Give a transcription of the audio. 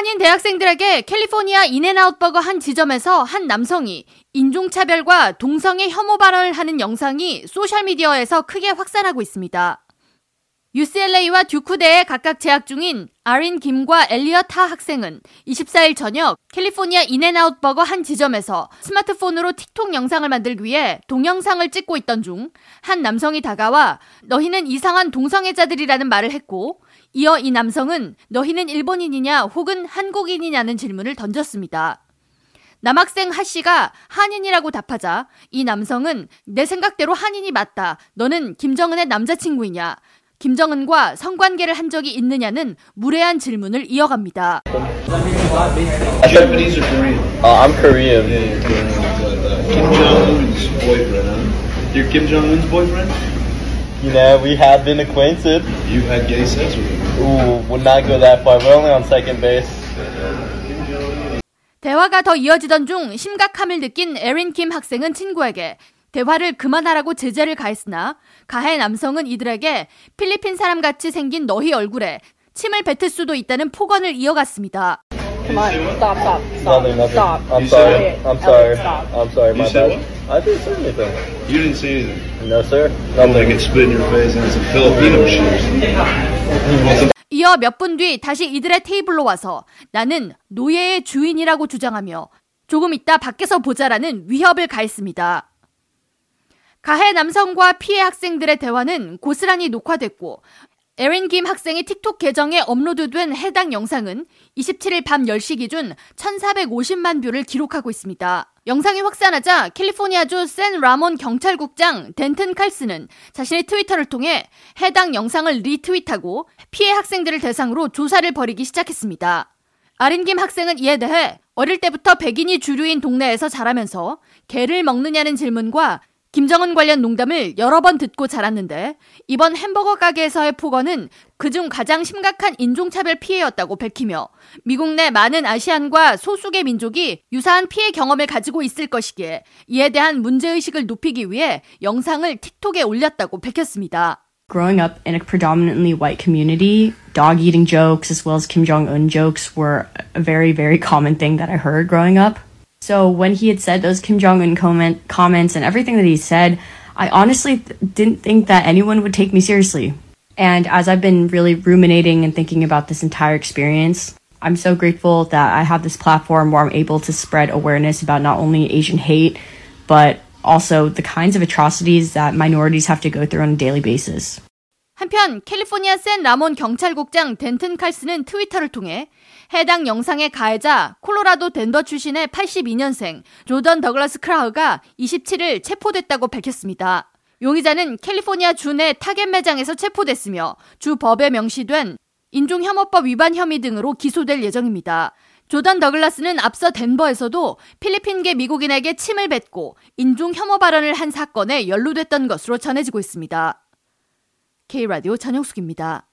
한인 대학생들에게 캘리포니아 인앤아웃 버거 한 지점에서 한 남성이 인종차별과 동성애 혐오 발언을 하는 영상이 소셜미디어에서 크게 확산하고 있습니다. UCLA와 듀크대에 각각 재학 중인 아린 김과 엘리엇 하 학생은 24일 저녁 캘리포니아 인앤아웃 버거 한 지점에서 스마트폰으로 틱톡 영상을 만들기 위해 동영상을 찍고 있던 중 한 남성이 다가와 너희는 이상한 동성애자들이라는 말을 했고 이어 이 남성은 너희는 일본인이냐 혹은 한국인이냐는 질문을 던졌습니다. 남학생 하 씨가 한인이라고 답하자 이 남성은 내 생각대로 한인이 맞다. 너는 김정은의 남자친구이냐? 김정은과 성관계를 한 적이 있느냐는 무례한 질문을 이어갑니다. Japanese or Korean? Uh, I'm Korean. Yeah, Korean. Kim Jong Un's boyfriend, huh? You're Kim Jong Un's boyfriend? You know, we have been acquainted. You've had gay sex with him. Ooh, would not go that far. We're only on second base. 대화가 더 이어지던 중 심각함을 느낀 에린 킴 학생은 친구에게 대화를 그만하라고 제재를 가했으나 가해 남성은 이들에게 필리핀 사람 같이 생긴 너희 얼굴에 침을 뱉을 수도 있다는 폭언을 이어갔습니다. Come on, stop, stop, stop, Nothing, nothing. stop. I'm You sorry. said I'm Elliot, sorry. stop. I'm sorry. You My said bad. what? I didn't say anything. You didn't say anything. No, sir. I'm like Nothing. it spit in your face and some Filipino shit or something. 이어 몇 분 뒤 다시 이들의 테이블로 와서 나는 노예의 주인이라고 주장하며 조금 있다 밖에서 보자라는 위협을 가했습니다. 가해 남성과 피해 학생들의 대화는 고스란히 녹화됐고 에린 김 학생의 틱톡 계정에 업로드된 해당 영상은 27일 밤 10시 기준 1450만 뷰를 기록하고 있습니다. 영상이 확산하자 캘리포니아주 샌 라몬 경찰국장 덴튼 칼슨은 자신의 트위터를 통해 해당 영상을 리트윗하고 피해 학생들을 대상으로 조사를 벌이기 시작했습니다. 아린 김 학생은 이에 대해 어릴 때부터 백인이 주류인 동네에서 자라면서 개를 먹느냐는 질문과 김정은 관련 농담을 여러 번 듣고 자랐는데 이번 햄버거 가게에서의 폭언은 그중 가장 심각한 인종차별 피해였다고 밝히며 미국 내 많은 아시안과 소수계 민족이 유사한 피해 경험을 가지고 있을 것이기에 이에 대한 문제의식을 높이기 위해 영상을 틱톡에 올렸다고 밝혔습니다. Growing up in a predominantly white community, dog eating jokes as well as Kim Jong un jokes were a very, very common thing that I heard growing up. So when he had said those Kim Jong un comment, comments and everything that he said, I honestly th- didn't think that anyone would take me seriously. And as I've been really ruminating and thinking about this entire experience, I'm so grateful that I have this platform where I'm able to spread awareness about not only Asian hate, but also the kinds of atrocities that minorities have to go through on a daily basis. 한편 캘리포니아 샌 라몬 경찰국장 덴튼 칼스는 트위터를 통해 해당 영상의 가해자 콜로라도 덴버 출신의 82년생 조던 더글라스 크라우가 27일 체포됐다고 밝혔습니다. 용의자는 캘리포니아 주 내 타겟 매장에서 체포됐으며 주 법에 명시된 인종혐오법 위반 혐의 등으로 기소될 예정입니다. 조던 더글라스는 앞서 덴버에서도 필리핀계 미국인에게 침을 뱉고 인종혐오 발언을 한 사건에 연루됐던 것으로 전해지고 있습니다. K라디오 전영숙입니다.